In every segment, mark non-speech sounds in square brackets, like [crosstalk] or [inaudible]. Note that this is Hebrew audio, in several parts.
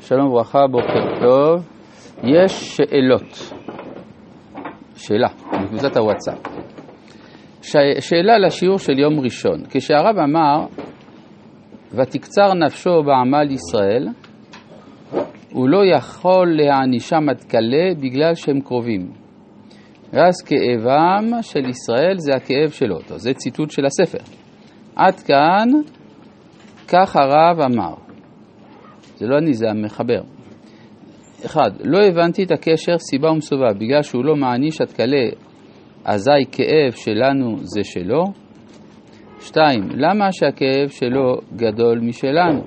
שלום וברכה, בוקר טוב. יש שאלות. שאלה, בקבוצת הוואטסאפ. ש... שאלה לשיעור של יום ראשון. כשהרב אמר, ותקצר נפשו בעמל ישראל, הוא לא יכול להענישם עד כלה בגלל שהם קרובים. ואז כאבם של ישראל זה הכאב שלו. טוב, זה ציטוט של הספר. עד כאן, כך הרב אמר. זה לא אני, זה המחבר. אחד, לא הבנתי את הקשר סיבה ומסובב, בגלל שהוא לא מעניש עד כלה, אזי כאב שלנו זה שלו. שתיים, למה שהכאב שלו גדול משלנו?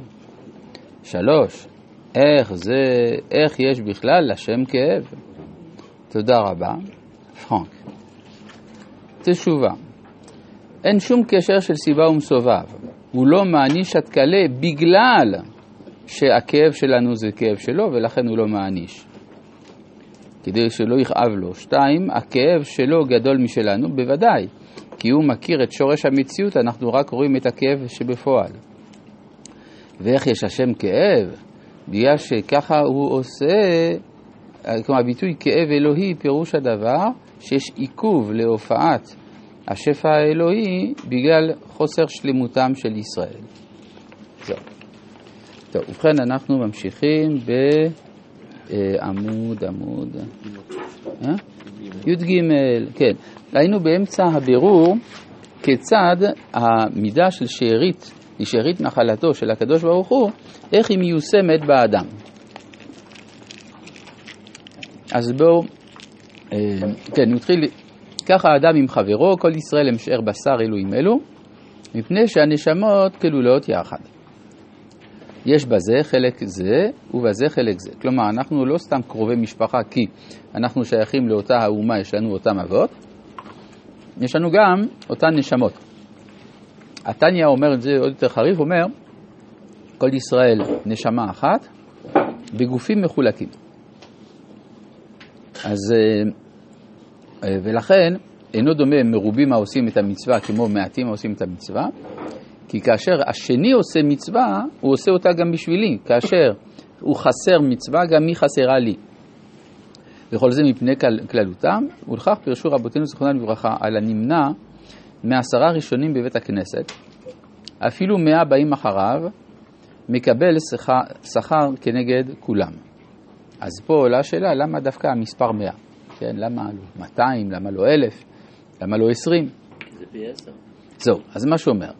שלוש, איך זה, איך יש בכלל לשם כאב? תודה רבה. פרנק. תשובה, אין שום קשר של סיבה ומסובב. הוא לא מעניש עד כלה בגלל שהכאב שלנו זה כאב שלו ולכן הוא לא מעניש. כדי שלא יכאב לו. שתיים, הכאב שלו גדול משלנו, בוודאי, כי הוא מכיר את שורש המציאות, אנחנו רק רואים את הכאב שבפועל. ואיך יש השם כאב? בגלל שככה הוא עושה, כלומר הביטוי כאב אלוהי, פירוש הדבר שיש עיכוב להופעת השפע האלוהי בגלל חוסר שלמותם של ישראל. זהו. טוב, ובכן אנחנו ממשיכים בעמוד, עמוד, אה? י"ג, כן. היינו באמצע הבירור כיצד המידה של שארית, היא שארית נחלתו של הקדוש ברוך הוא, איך היא מיושמת באדם. אז בואו, אה, כן, נתחיל, ככה האדם עם חברו, כל ישראל הם שאר בשר אלו עם אלו, מפני שהנשמות כלולות יחד. יש בזה חלק זה ובזה חלק זה. כלומר, אנחנו לא סתם קרובי משפחה כי אנחנו שייכים לאותה האומה, יש לנו אותם אבות, יש לנו גם אותן נשמות. התניא אומר את זה עוד יותר חריף, אומר, כל ישראל נשמה אחת בגופים מחולקים. אז, ולכן, אינו דומה מרובים העושים את המצווה כמו מעטים העושים את המצווה, כי כאשר השני עושה מצווה, הוא עושה אותה גם בשבילי. כאשר הוא חסר מצווה, גם היא חסרה לי. וכל זה מפני כל, כללותם, ולכך פירשו רבותינו זכרונם לברכה על הנמנע מעשרה ראשונים בבית הכנסת, אפילו מאה באים אחריו, מקבל שכר, כנגד כולם. אז פה עולה השאלה, למה דווקא המספר מאה? כן, למה לא 200, למה לא 1,000, למה לא 20? זה פי עשר. זהו, אז מה שהוא אומר,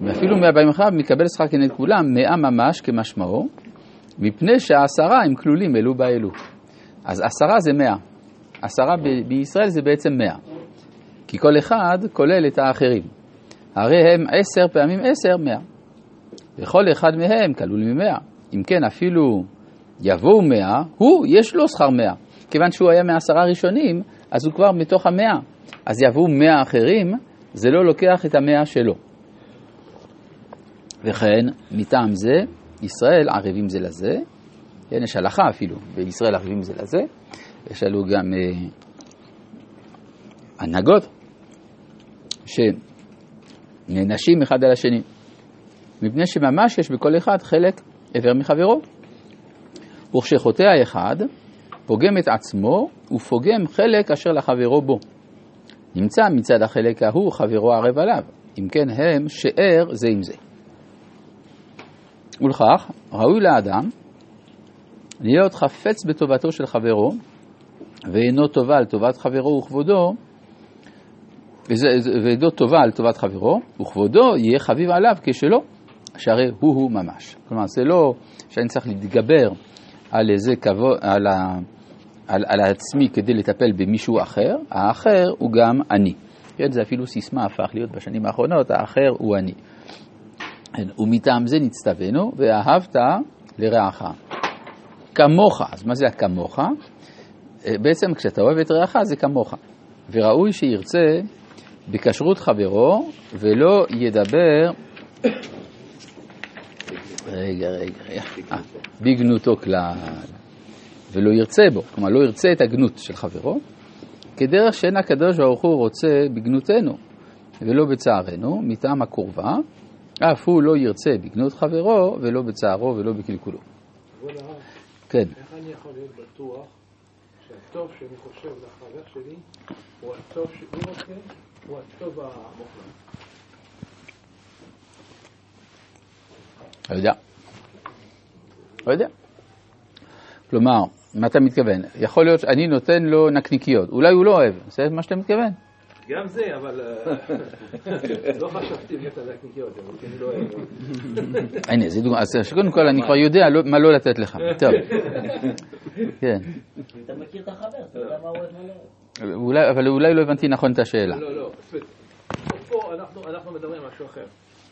ואפילו מאה באים אחריו מקבל שכר כנגד כולם, מאה ממש כמשמעו, מפני שהעשרה הם כלולים אלו באלו. אז עשרה זה מאה. עשרה ב- בישראל זה בעצם מאה. כי כל אחד כולל את האחרים. הרי הם עשר פעמים עשר, מאה. וכל אחד מהם כלול ממאה. אם כן, אפילו יבואו מאה, הוא, יש לו שכר מאה. כיוון שהוא היה מעשרה ראשונים, אז הוא כבר מתוך המאה. אז יבואו מאה אחרים, זה לא לוקח את המאה שלו. וכן, מטעם זה, ישראל ערבים זה לזה, כן, יש הלכה אפילו, בישראל ערבים זה לזה, יש לנו גם אה, הנהגות שנענשים אחד על השני, מפני שממש יש בכל אחד חלק עבר מחברו. וכשחוטא האחד, פוגם את עצמו ופוגם חלק אשר לחברו בו. נמצא מצד החלק ההוא חברו ערב עליו, אם כן הם שאר זה עם זה. ולכך, ראוי לאדם להיות חפץ בטובתו של חברו, ואינו טובה על טובת חברו וכבודו, ואינו טובה על טובת חברו, וכבודו יהיה חביב עליו כשלו, שהרי הוא-הוא ממש. כלומר, זה לא שאני צריך להתגבר על איזה כבוד, על, ה, על, על עצמי כדי לטפל במישהו אחר, האחר הוא גם אני. כן, זה אפילו סיסמה הפך להיות בשנים האחרונות, האחר הוא אני. ומטעם זה נצטווינו, ואהבת לרעך. כמוך, אז מה זה הכמוך? בעצם כשאתה אוהב את רעך זה כמוך. וראוי שירצה בכשרות חברו ולא ידבר, רגע, רגע, רגע, אה, בגנותו כלל, ולא ירצה בו, כלומר לא ירצה את הגנות של חברו, כדרך שאין הקדוש ברוך הוא רוצה בגנותנו ולא בצערנו, מטעם הקורבה, אף הוא לא ירצה בגנות חברו ולא בצערו ולא בקלקולו. כן. איך אני יכול להיות בטוח שהטוב שאני חושב לחבר שלי הוא הטוב שהוא רוצה, הוא הטוב המוחלט? לא יודע. לא יודע. כלומר, מה אתה מתכוון? יכול להיות שאני נותן לו נקניקיות, אולי הוא לא אוהב, זה מה שאתה מתכוון? גם זה, אבל אה, [laughs] לא חשבתי להיות על הקניקיות, אבל אני לא אוהב. [laughs] הנה, זה דוגמה, אז קודם כל אני כבר יודע לא- מה לא לתת לך. טוב. [laughs] כן. אתה מכיר את החבר, אתה יודע מה הוא אוהב ומה לא אוהב. אבל אולי לא הבנתי נכון את השאלה. לא, לא, פה אנחנו- אנחנו מדברים על משהו אחר.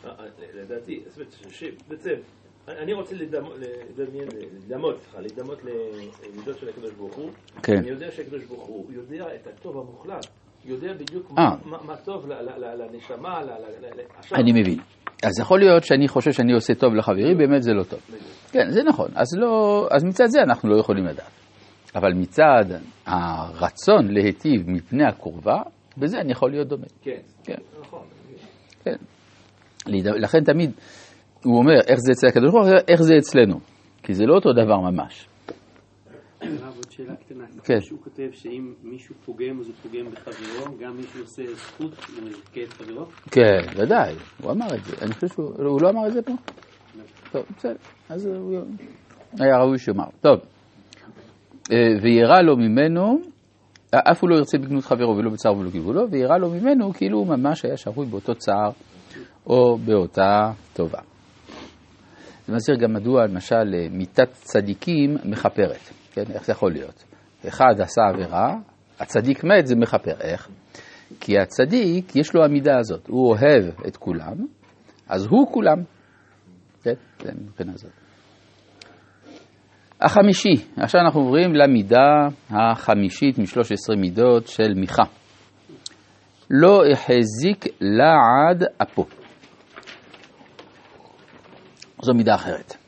אה, אה, לדעתי, שבעצם, אני רוצה לדמיין, לדמות, סליחה, לדמות למידות של הקדוש ברוך הוא. כן. אני יודע שהקדוש ברוך הוא יודע את הטוב המוחלט. יודע בדיוק אה. מה- טוב לנשמה, אני מבין. אז יכול להיות שאני חושב שאני עושה טוב לחברי, באמת זה לא טוב. כן, זה נכון. אז, לא, אז מצד זה אנחנו לא יכולים לדעת. אבל מצד הרצון להיטיב מפני הקורבה, בזה אני יכול להיות דומה. כן, כן. נכון. כן. לכן תמיד הוא אומר, איך זה אצל הקדוש ברוך הוא, איך זה אצלנו. כי זה לא אותו דבר ממש. הרב, עוד שאלה קטנה. כן. שהוא כותב שאם מישהו פוגם אז הוא פוגם בחברו, גם מישהו עושה זכות הוא מזכה את חברו? כן, ודאי, הוא אמר את זה. אני חושב שהוא הוא לא אמר את זה פה? טוב, בסדר. אז הוא היה ראוי שיאמר. טוב. אה, וירא לו ממנו, אה, אף הוא לא ירצה בגנות חברו ולא בצער ולא כגבולו, וירא לו ממנו כאילו הוא ממש היה שרוי באותו צער או באותה טובה. זה מזכיר גם מדוע למשל אה, מיתת צדיקים מכפרת, כן? איך זה יכול להיות? אחד עשה עבירה, הצדיק מת, זה מכפר. איך? כי הצדיק, יש לו המידה הזאת, הוא אוהב את כולם, אז הוא כולם. כן, זה מבחינה זאת. החמישי, עכשיו אנחנו עוברים למידה החמישית משלוש עשרה מידות של מיכה. לא החזיק לעד אפו. זו מידה אחרת.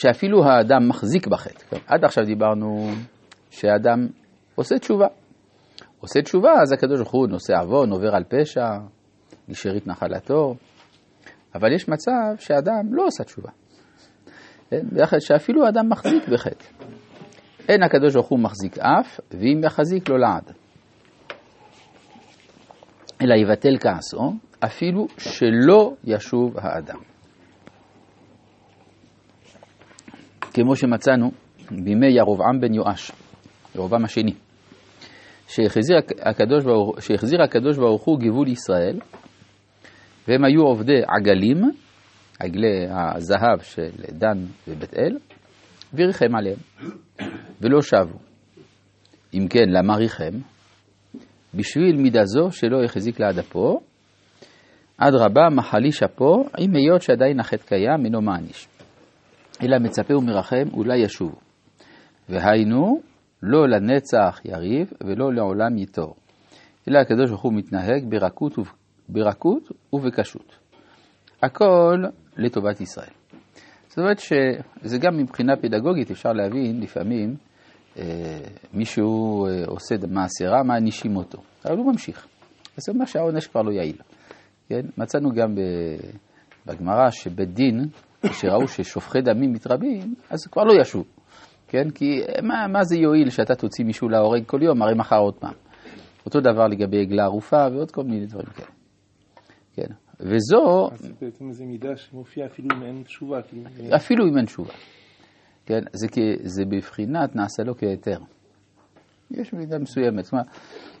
שאפילו האדם מחזיק בחטא. כן? עד עכשיו דיברנו שהאדם עושה תשובה. עושה תשובה, אז הקדוש ברוך הוא נושא עוון, עובר על פשע, לשארית נחלתו. אבל יש מצב שאדם לא עושה תשובה. כן? שאפילו האדם מחזיק בחטא. אין הקדוש ברוך הוא מחזיק אף, ואם יחזיק לא לעד. אלא יבטל כעסו, אפילו שלא ישוב האדם. כמו שמצאנו בימי ירבעם בן יואש, ירבעם השני, שהחזיר הקדוש ברוך, שהחזיר הקדוש ברוך הוא גבול ישראל, והם היו עובדי עגלים, עגלי הזהב של דן ובית אל, וריחם עליהם, ולא שבו. אם כן, למה ריחם? בשביל מידה זו שלא החזיק לעד אפו, אדרבה מחליש אפו, עם היות שעדיין החטא קיים, אינו מעניש. אלא מצפה ומרחם, אולי ישובו. והיינו, לא לנצח יריב ולא לעולם ייטור. אלא הקדוש ברוך הוא מתנהג ברכות, וב... ברכות ובקשות. הכל לטובת ישראל. זאת אומרת שזה גם מבחינה פדגוגית אפשר להבין לפעמים אה, מישהו אה, עושה מעשה רע, מענישים אותו, אבל הוא ממשיך. אז זה אומר שהעונש כבר לא יעיל. כן? מצאנו גם בגמרא שבית דין, כשראו ששופכי דמים מתרבים, אז כבר לא ישוב. כן? כי מה, מה זה יועיל שאתה תוציא מישהו להורג כל יום, הרי מחר עוד פעם. אותו דבר לגבי עגלה ערופה ועוד כל מיני דברים כאלה. כן. וזו... אז בעצם זו מידה שמופיעה אפילו אם אין תשובה. כאילו, אפילו אם אין תשובה. כן? זה, כי, זה בבחינת נעשה לו כהיתר. יש מידה מסוימת. זאת אומרת,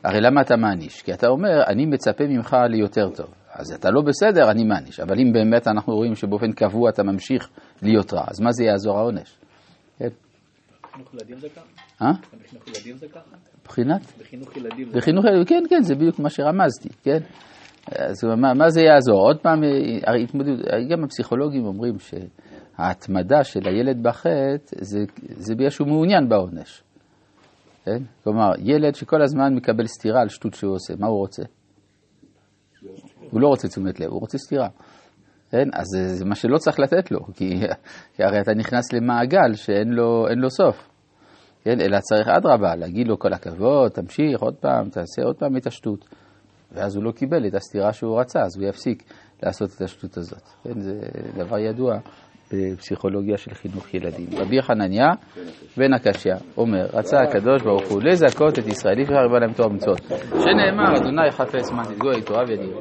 הרי למה אתה מעניש? כי אתה אומר, אני מצפה ממך ליותר טוב. אז אתה לא בסדר, אני מעניש. אבל אם באמת אנחנו רואים שבאופן קבוע אתה ממשיך להיות רע, אז מה זה יעזור העונש? כן? בחינוך ילדים זה ככה? אה? בחינוך ילדים זה ככה? בחינוך ילדים בחינוך, כן, כן, זה בדיוק מה שרמזתי, כן? אז מה, מה זה יעזור? עוד פעם, הרי התמודדות, גם הפסיכולוגים אומרים שההתמדה של הילד בחטא זה, זה בגלל שהוא מעוניין בעונש. כן? כלומר, ילד שכל הזמן מקבל סטירה על שטות שהוא עושה, מה הוא רוצה? הוא לא רוצה תשומת לב, הוא רוצה סטירה. כן? אז זה, זה מה שלא צריך לתת לו, כי, כי הרי אתה נכנס למעגל שאין לו, לו סוף. כן? אלא צריך אדרבה, להגיד לו כל הכבוד, תמשיך עוד פעם, תעשה עוד פעם את השטות. ואז הוא לא קיבל את הסתירה שהוא רצה, אז הוא יפסיק לעשות את השטות הזאת. כן? זה דבר ידוע בפסיכולוגיה של חינוך ילדים. רבי חנניה בן הקשיא אומר, רצה הקדוש ברוך הוא לזכות את ישראל, אי אפשר לבוא להם תורה ומצוות. שנאמר, אדוני חפץ מה תתגוע איתו וידיר.